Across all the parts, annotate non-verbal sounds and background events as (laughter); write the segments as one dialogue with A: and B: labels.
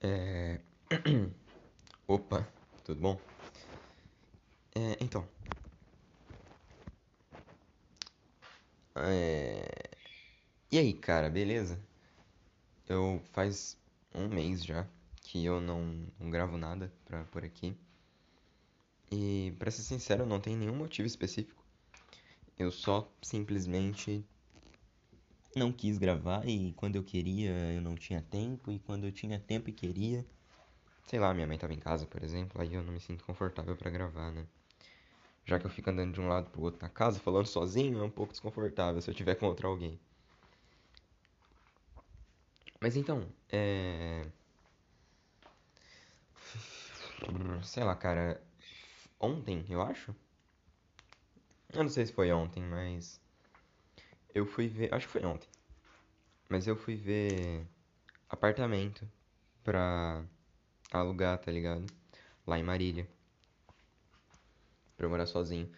A: É... (clears throat) Opa, tudo bom? É, então. É... E aí, cara, beleza? Eu faz um mês já que eu não, não gravo nada pra, por aqui. E, pra ser sincero, não tem nenhum motivo específico. Eu só simplesmente não quis gravar e quando eu queria eu não tinha tempo e quando eu tinha tempo e queria, sei lá, minha mãe tava em casa, por exemplo, aí eu não me sinto confortável pra gravar, né? Já que eu fico andando de um lado pro outro na casa, falando sozinho, é um pouco desconfortável se eu tiver com outro alguém. Mas então, é. Sei lá, cara. Ontem, eu acho? Eu não sei se foi ontem, mas. Eu fui ver. Acho que foi ontem. Mas eu fui ver apartamento pra alugar, tá ligado? Lá em Marília. Pra eu morar sozinho.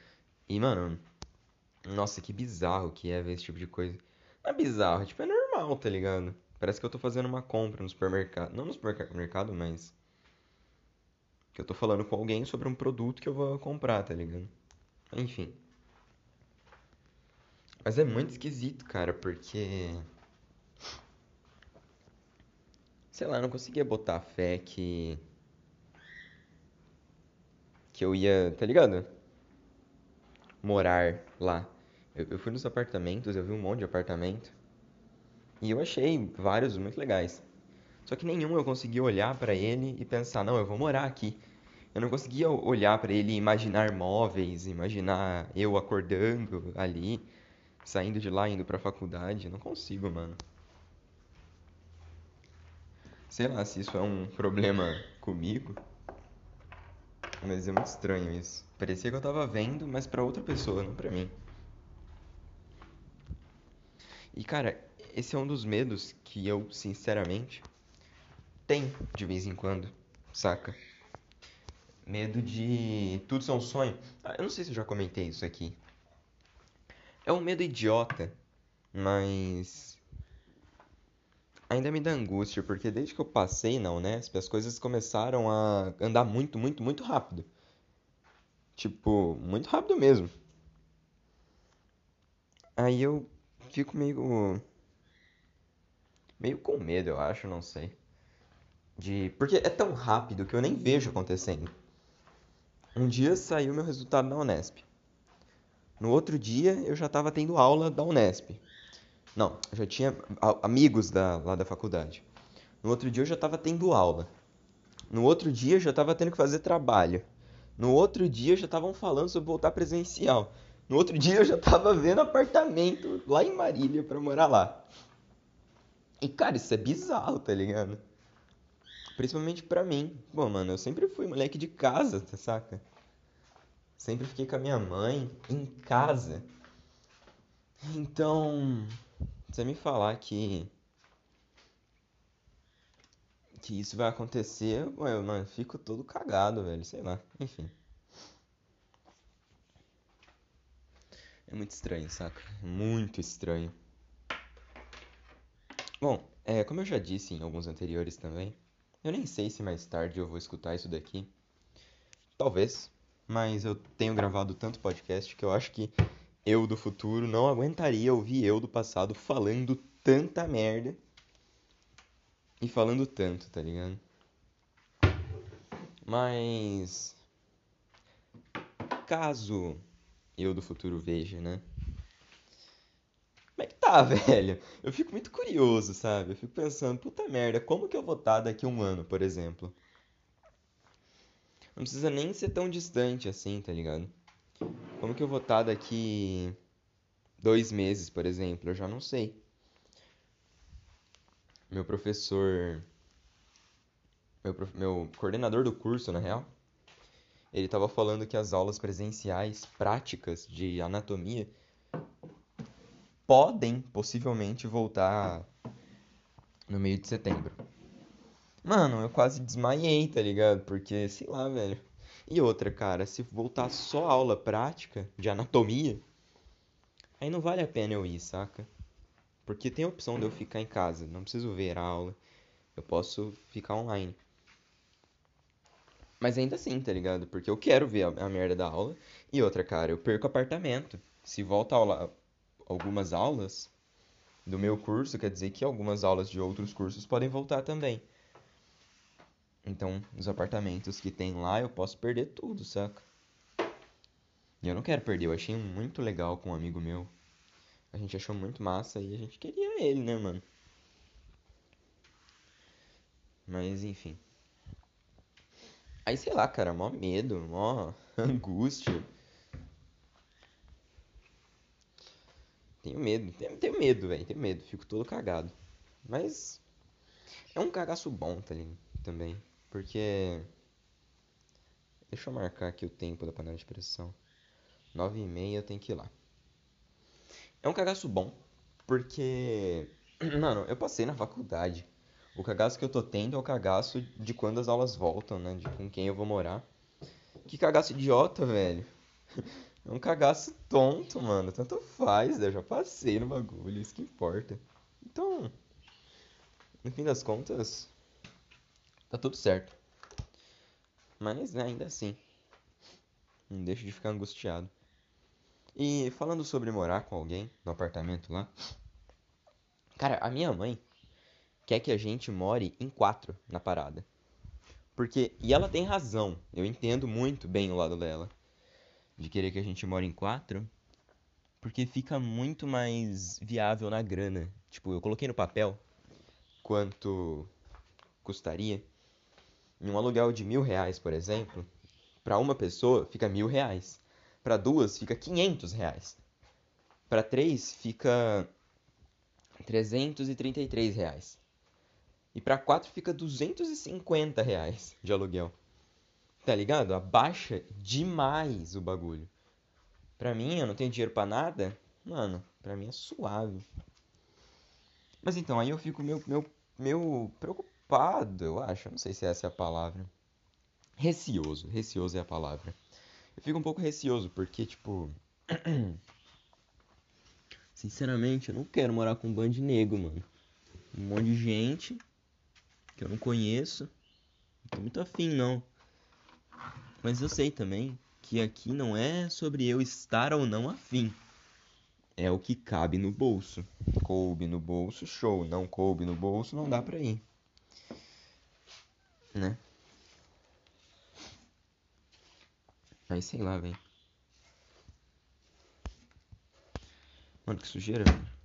A: E, mano, nossa, que bizarro que é ver esse tipo de coisa. Não é bizarro, tipo, é normal, tá ligado? Parece que eu tô fazendo uma compra no supermercado. Não no supermercado, mas. Que eu tô falando com alguém sobre um produto que eu vou comprar, tá ligado? Enfim. Mas é muito esquisito, cara, porque. Sei lá, eu não conseguia botar fé que. Que eu ia, tá ligado? Morar lá. Eu, eu fui nos apartamentos, eu vi um monte de apartamento. E eu achei vários muito legais. Só que nenhum eu conseguia olhar pra ele e pensar, não, eu vou morar aqui. Eu não conseguia olhar pra ele e imaginar móveis, imaginar eu acordando ali, saindo de lá indo pra faculdade. Não consigo, mano. Sei lá se isso é um problema comigo, mas é muito estranho isso. Parecia que eu tava vendo, mas pra outra pessoa, não pra mim. E cara, esse é um dos medos que eu, sinceramente, tenho de vez em quando, saca? Medo de tudo ser um sonho. Ah, eu não sei se eu já comentei isso aqui. É um medo idiota, mas ainda me dá angústia, porque desde que eu passei na Unesp, as coisas começaram a andar muito, muito, muito rápido. Tipo, muito rápido mesmo. Aí eu fico meio meio com medo, eu acho, não sei. De porque é tão rápido que eu nem vejo acontecendo. Um dia saiu meu resultado na Unesp. No outro dia eu já estava tendo aula da Unesp. Não, eu já tinha amigos da, lá da faculdade. No outro dia eu já estava tendo aula. No outro dia eu já estava tendo que fazer trabalho. No outro dia já estavam falando sobre voltar presencial. No outro dia eu já estava vendo apartamento lá em Marília para morar lá. E cara, isso é bizarro, tá ligado? Principalmente pra mim. Bom, mano, eu sempre fui moleque de casa, tá saca? Sempre fiquei com a minha mãe em casa. Então, você me falar que que isso vai acontecer, eu, mano, fico todo cagado, velho, sei lá, enfim. É muito estranho, saca? Muito estranho. Bom, é, como eu já disse em alguns anteriores também, eu nem sei se mais tarde eu vou escutar isso daqui. Talvez, mas eu tenho gravado tanto podcast que eu acho que eu do futuro não aguentaria ouvir eu do passado falando tanta merda e falando tanto, tá ligado? Mas caso eu do futuro veja, né? Como é que tá, (laughs) velho? Eu fico muito curioso, sabe? Eu fico pensando, puta merda, como que eu vou estar daqui a um ano, por exemplo? Não precisa nem ser tão distante assim, tá ligado? Como que eu vou estar daqui dois meses, por exemplo? Eu já não sei. Meu professor. Meu, prof... meu coordenador do curso, na real. Ele estava falando que as aulas presenciais práticas de anatomia podem possivelmente voltar no meio de setembro. Mano, eu quase desmaiei, tá ligado? Porque, sei lá, velho. E outra, cara, se voltar só aula prática de anatomia, aí não vale a pena eu ir, saca? Porque tem a opção de eu ficar em casa, não preciso ver a aula. Eu posso ficar online. Mas ainda assim, tá ligado? Porque eu quero ver a, a merda da aula. E outra, cara, eu perco apartamento. Se volta aula, algumas aulas do meu curso, quer dizer que algumas aulas de outros cursos podem voltar também. Então, os apartamentos que tem lá, eu posso perder tudo, saca? E eu não quero perder, eu achei muito legal com um amigo meu. A gente achou muito massa e a gente queria ele, né, mano? Mas enfim. Aí sei lá, cara, mó medo, mó (laughs) angústia. Tenho medo, tenho, tenho medo, velho, tenho medo, fico todo cagado. Mas é um cagaço bom, tá ligado? Também. Porque. Deixa eu marcar aqui o tempo da panela de pressão. 9 e meia eu tenho que ir lá. É um cagaço bom, porque. (clears throat) Mano, eu passei na faculdade. O cagaço que eu tô tendo é o cagaço de quando as aulas voltam, né? De com quem eu vou morar. Que cagaço idiota, velho. (laughs) É um cagaço tonto, mano. Tanto faz, né? eu já passei no bagulho, isso que importa. Então, no fim das contas, tá tudo certo. Mas né, ainda assim, não deixa de ficar angustiado. E falando sobre morar com alguém no apartamento lá, cara, a minha mãe quer que a gente more em quatro na parada. Porque, e ela tem razão, eu entendo muito bem o lado dela de querer que a gente more em quatro, porque fica muito mais viável na grana. Tipo, eu coloquei no papel quanto custaria. Em um aluguel de mil reais, por exemplo, para uma pessoa fica mil reais. Para duas fica quinhentos reais. Para três fica trezentos e trinta e três reais. E para quatro fica duzentos e cinquenta reais de aluguel. Tá ligado? Abaixa demais o bagulho. Pra mim, eu não tenho dinheiro pra nada. Mano, pra mim é suave. Mas então, aí eu fico meio, meio, meio preocupado, eu acho. não sei se essa é a palavra. Receoso. Receoso é a palavra. Eu fico um pouco receoso porque, tipo. (clears throat) Sinceramente, eu não quero morar com um bando de nego, mano. Um monte de gente que eu não conheço. Não tô muito afim, não. Mas eu sei também que aqui não é sobre eu estar ou não afim. É o que cabe no bolso. Coube no bolso, show. Não coube no bolso, não dá pra ir. Né? Aí sei lá, velho. Mano, que sujeira, velho.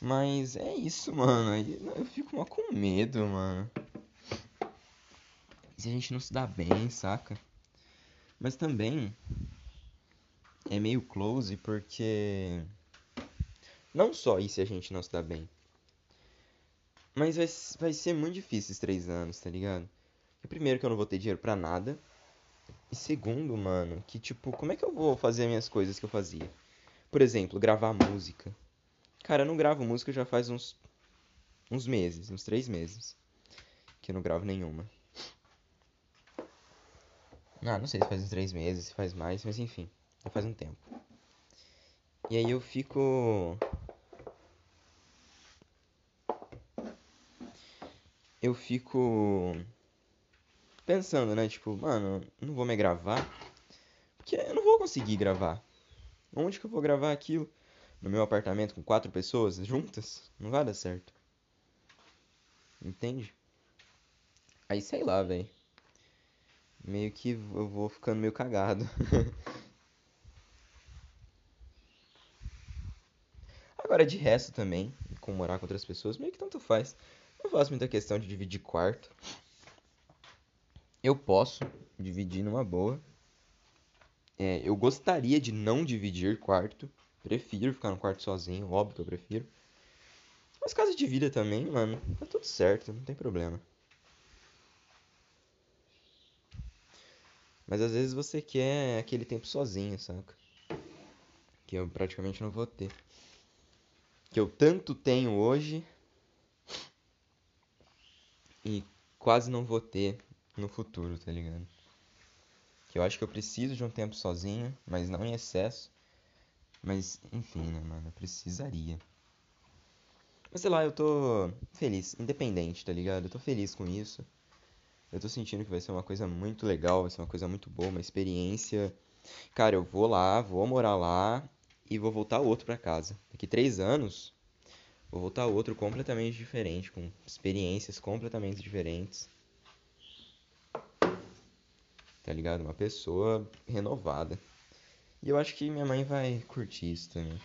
A: Mas é isso, mano. Eu fico com medo, mano. Se a gente não se dá bem, saca? Mas também é meio close porque não só isso a gente não se dá bem. Mas vai, vai ser muito difícil esses três anos, tá ligado? primeiro que eu não vou ter dinheiro pra nada. E segundo, mano, que tipo, como é que eu vou fazer as minhas coisas que eu fazia? Por exemplo, gravar música. Cara, eu não gravo música já faz uns, uns meses, uns três meses. Que eu não gravo nenhuma. Ah, não sei se faz uns três meses, se faz mais, mas enfim, já faz um tempo. E aí eu fico. Eu fico. Pensando, né? Tipo, mano, não vou me gravar. Porque eu não vou conseguir gravar. Onde que eu vou gravar aquilo? no meu apartamento com quatro pessoas juntas, não vai dar certo. Entende? Aí sei lá, velho. Meio que eu vou ficando meio cagado. (laughs) Agora de resto também, com morar com outras pessoas, meio que tanto faz. Não faço muita questão de dividir quarto. Eu posso dividir numa boa. É, eu gostaria de não dividir quarto. Prefiro ficar no quarto sozinho, óbvio que eu prefiro. Mas casa de vida também, mano, tá tudo certo, não tem problema. Mas às vezes você quer aquele tempo sozinho, saca? Que eu praticamente não vou ter. Que eu tanto tenho hoje e quase não vou ter no futuro, tá ligado? Que eu acho que eu preciso de um tempo sozinho, mas não em excesso. Mas, enfim, né, mano? Eu precisaria. Mas sei lá, eu tô feliz, independente, tá ligado? Eu tô feliz com isso. Eu tô sentindo que vai ser uma coisa muito legal, vai ser uma coisa muito boa, uma experiência. Cara, eu vou lá, vou morar lá e vou voltar outro pra casa. Daqui três anos, vou voltar outro completamente diferente, com experiências completamente diferentes. Tá ligado? Uma pessoa renovada. E eu acho que minha mãe vai curtir isso também.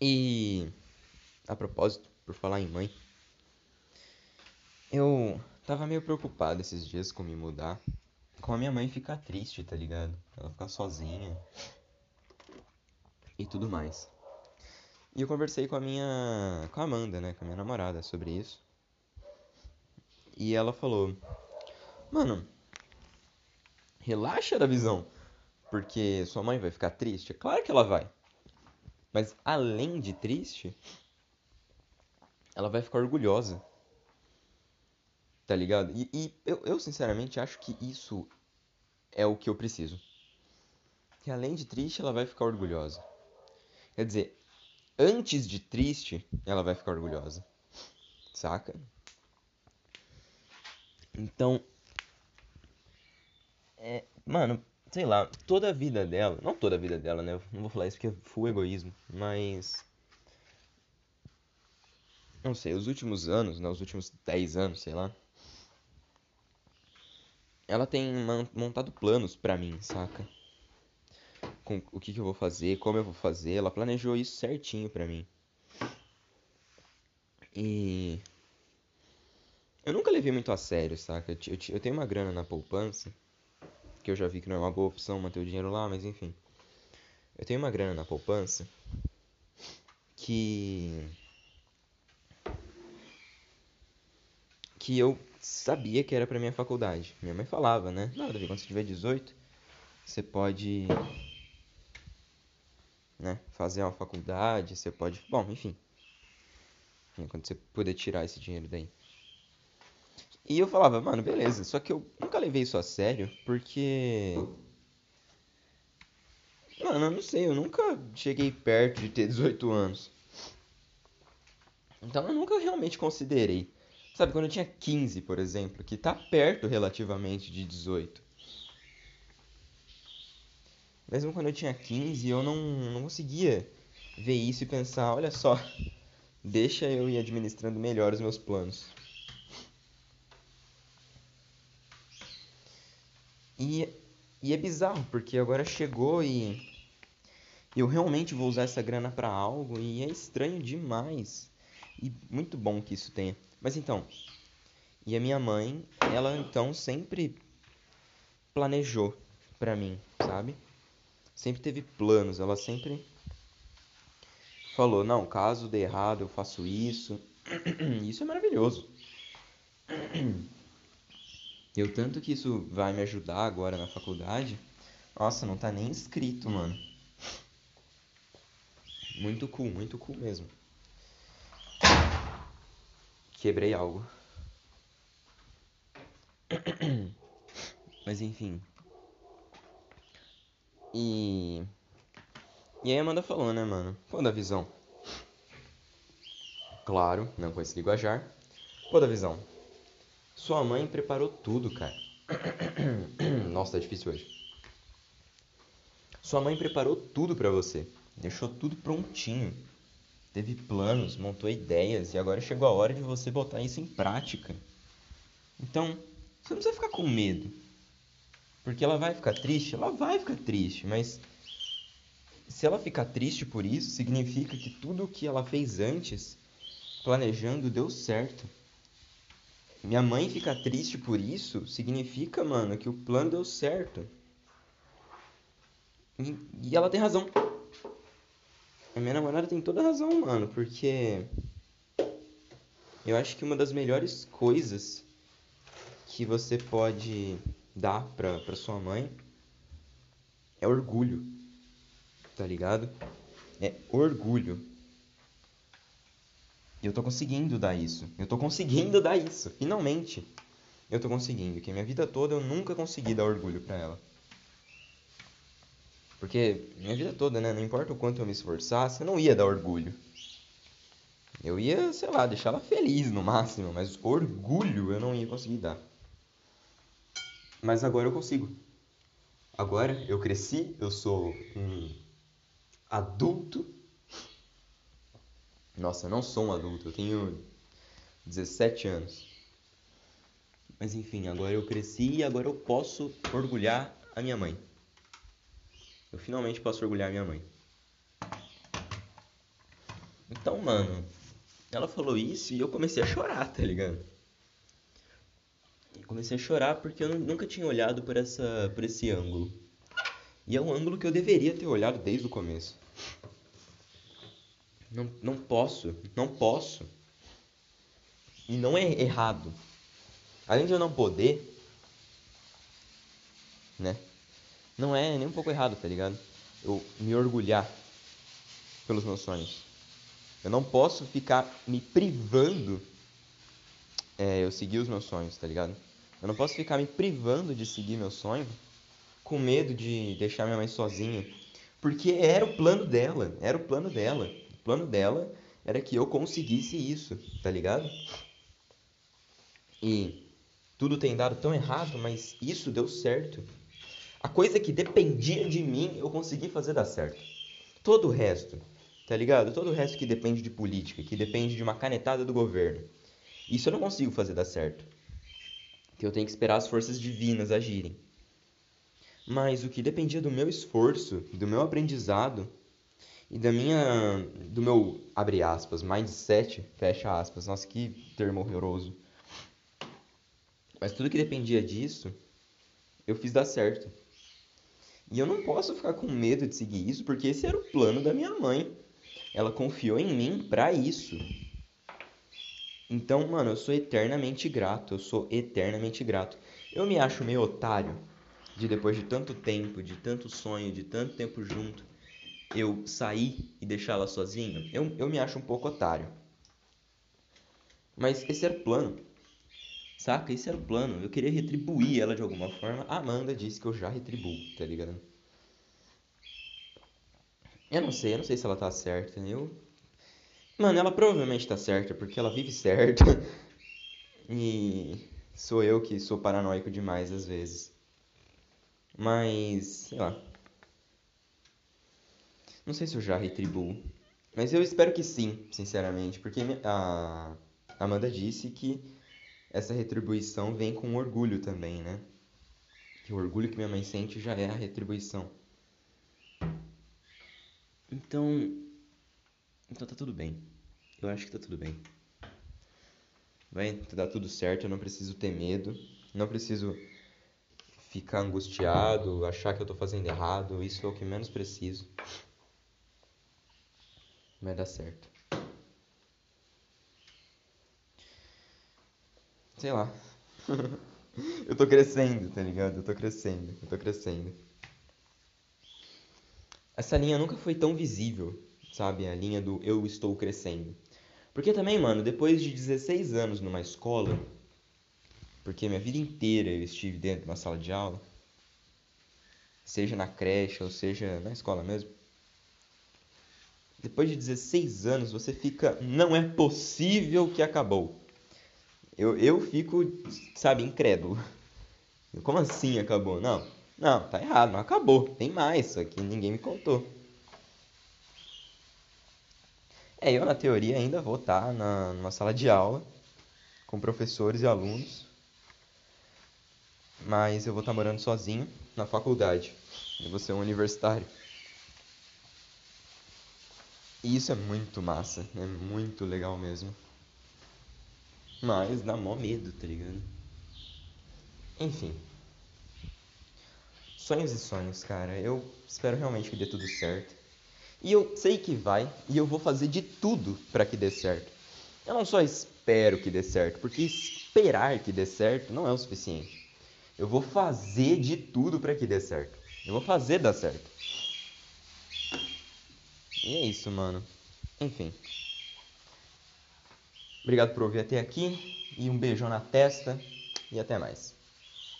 A: E a propósito, por falar em mãe, eu tava meio preocupado esses dias com me mudar. Com a minha mãe ficar triste, tá ligado? Ela ficar sozinha. E tudo mais. E eu conversei com a minha. com a Amanda, né? Com a minha namorada sobre isso. E ela falou: Mano, relaxa da visão. Porque sua mãe vai ficar triste? Claro que ela vai. Mas além de triste, ela vai ficar orgulhosa. Tá ligado? E, e eu, eu, sinceramente acho que isso é o que eu preciso. Que além de triste, ela vai ficar orgulhosa. Quer dizer, antes de triste, ela vai ficar orgulhosa. Saca? Então. É, mano, sei lá, toda a vida dela. Não toda a vida dela, né? Eu não vou falar isso porque é full egoísmo. Mas. Não sei, os últimos anos, né? Os últimos 10 anos, sei lá ela tem montado planos para mim, saca? Com o que, que eu vou fazer, como eu vou fazer, ela planejou isso certinho para mim. E eu nunca levei muito a sério, saca? Eu, eu tenho uma grana na poupança, que eu já vi que não é uma boa opção manter o dinheiro lá, mas enfim. Eu tenho uma grana na poupança que que eu sabia que era para minha faculdade. Minha mãe falava, né? Não, Davi, quando você tiver 18, você pode né, fazer uma faculdade, você pode, bom, enfim. Quando você puder tirar esse dinheiro daí. E eu falava, mano, beleza, só que eu nunca levei isso a sério, porque Mano, eu não sei, eu nunca cheguei perto de ter 18 anos. Então eu nunca realmente considerei. Sabe, quando eu tinha 15, por exemplo, que tá perto relativamente de 18. Mesmo quando eu tinha 15, eu não, não conseguia ver isso e pensar, olha só, (laughs) deixa eu ir administrando melhor os meus planos. E, e é bizarro, porque agora chegou e eu realmente vou usar essa grana para algo e é estranho demais. E muito bom que isso tenha. Mas então, e a minha mãe, ela então sempre planejou para mim, sabe? Sempre teve planos, ela sempre falou: "Não, caso dê errado, eu faço isso". (clears throat) Isso é maravilhoso. (clears throat) Eu tanto que isso vai me ajudar agora na faculdade. Nossa, não tá nem escrito, mano. Muito cool, muito cool mesmo. Quebrei algo. Mas enfim. E. E aí a Amanda falou, né, mano? Pô, da visão. Claro, não com esse linguajar. Pô, da visão. Sua mãe preparou tudo, cara. (coughs) Nossa, tá difícil hoje. Sua mãe preparou tudo para você. Deixou tudo prontinho teve planos, montou ideias e agora chegou a hora de você botar isso em prática. Então, você não precisa ficar com medo. Porque ela vai ficar triste? Ela vai ficar triste, mas se ela ficar triste por isso, significa que tudo o que ela fez antes, planejando, deu certo. Minha mãe ficar triste por isso, significa, mano, que o plano deu certo. E, e ela tem razão. A minha namorada tem toda razão, mano, porque eu acho que uma das melhores coisas que você pode dar pra, pra sua mãe é orgulho. Tá ligado? É orgulho. E eu tô conseguindo dar isso. Eu tô conseguindo dar isso, finalmente. eu tô conseguindo, que minha vida toda eu nunca consegui dar orgulho pra ela. Porque minha vida toda, né, não importa o quanto eu me esforçasse, eu não ia dar orgulho. Eu ia, sei lá, deixar ela feliz no máximo, mas orgulho eu não ia conseguir dar. Mas agora eu consigo. Agora eu cresci, eu sou um adulto. Nossa, eu não sou um adulto, eu tenho 17 anos. Mas enfim, agora eu cresci e agora eu posso orgulhar a minha mãe. Eu finalmente posso orgulhar minha mãe. Então, mano, ela falou isso e eu comecei a chorar, tá ligado? Eu comecei a chorar porque eu nunca tinha olhado por, essa, por esse ângulo. E é um ângulo que eu deveria ter olhado desde o começo. Não, não posso, não posso. E não é errado. Além de eu não poder, né? Não é nem um pouco errado, tá ligado? Eu me orgulhar pelos meus sonhos. Eu não posso ficar me privando é, eu seguir os meus sonhos, tá ligado? Eu não posso ficar me privando de seguir meu sonho com medo de deixar minha mãe sozinha. Porque era o plano dela, era o plano dela. O plano dela era que eu conseguisse isso, tá ligado? E tudo tem dado tão errado, mas isso deu certo. A coisa que dependia de mim, eu consegui fazer dar certo. Todo o resto, Tá ligado? Todo o resto que depende de política, que depende de uma canetada do governo. Isso eu não consigo fazer dar certo. Que eu tenho que esperar as forças divinas agirem. Mas o que dependia do meu esforço, do meu aprendizado e da minha do meu abre aspas, mindset, fecha aspas. Nossa, que termo horroroso. Mas tudo que dependia disso, eu fiz dar certo. E eu não posso ficar com medo de seguir isso, porque esse era o plano da minha mãe. Ela confiou em mim para isso. Então, mano, eu sou eternamente grato. Eu sou eternamente grato. Eu me acho meio otário de depois de tanto tempo, de tanto sonho, de tanto tempo junto, eu sair e deixar ela sozinha. Eu, eu me acho um pouco otário. Mas esse era o plano. Saca? Esse era o plano. Eu queria retribuir ela de alguma forma. A Amanda disse que eu já retribuo, tá ligado? Eu não sei, eu não sei se ela tá certa. Eu. Mano, ela provavelmente tá certa, porque ela vive certa. (laughs) e sou eu que sou paranoico demais às vezes. Mas, sei lá. Não sei se eu já retribuo. Mas eu espero que sim, sinceramente. Porque a Amanda disse que essa retribuição vem com orgulho também, né? Que o orgulho que minha mãe sente já é a retribuição. Então. Então tá tudo bem. Eu acho que tá tudo bem. Vai dar tudo certo, eu não preciso ter medo. Não preciso ficar angustiado, achar que eu tô fazendo errado. Isso é o que menos preciso. Vai dar certo. Sei lá. (laughs) eu tô crescendo, tá ligado? Eu tô crescendo, eu tô crescendo essa linha nunca foi tão visível, sabe? A linha do eu estou crescendo. Porque também, mano, depois de 16 anos numa escola, porque minha vida inteira eu estive dentro de uma sala de aula, seja na creche ou seja na escola mesmo. Depois de 16 anos você fica, não é possível que acabou. Eu, eu fico, sabe, incrédulo. (laughs) Como assim acabou? Não, não, tá errado, não acabou. Tem mais, só que ninguém me contou. É, eu na teoria ainda vou estar na, numa sala de aula com professores e alunos. Mas eu vou estar morando sozinho na faculdade. Eu vou ser um universitário. E isso é muito massa, é muito legal mesmo. Mas dá mó medo, tá ligado? Enfim. Sonhos e sonhos, cara. Eu espero realmente que dê tudo certo. E eu sei que vai, e eu vou fazer de tudo para que dê certo. Eu não só espero que dê certo, porque esperar que dê certo não é o suficiente. Eu vou fazer de tudo para que dê certo. Eu vou fazer dar certo. E é isso, mano. Enfim. Obrigado por ouvir até aqui. E um beijão na testa. e até mais.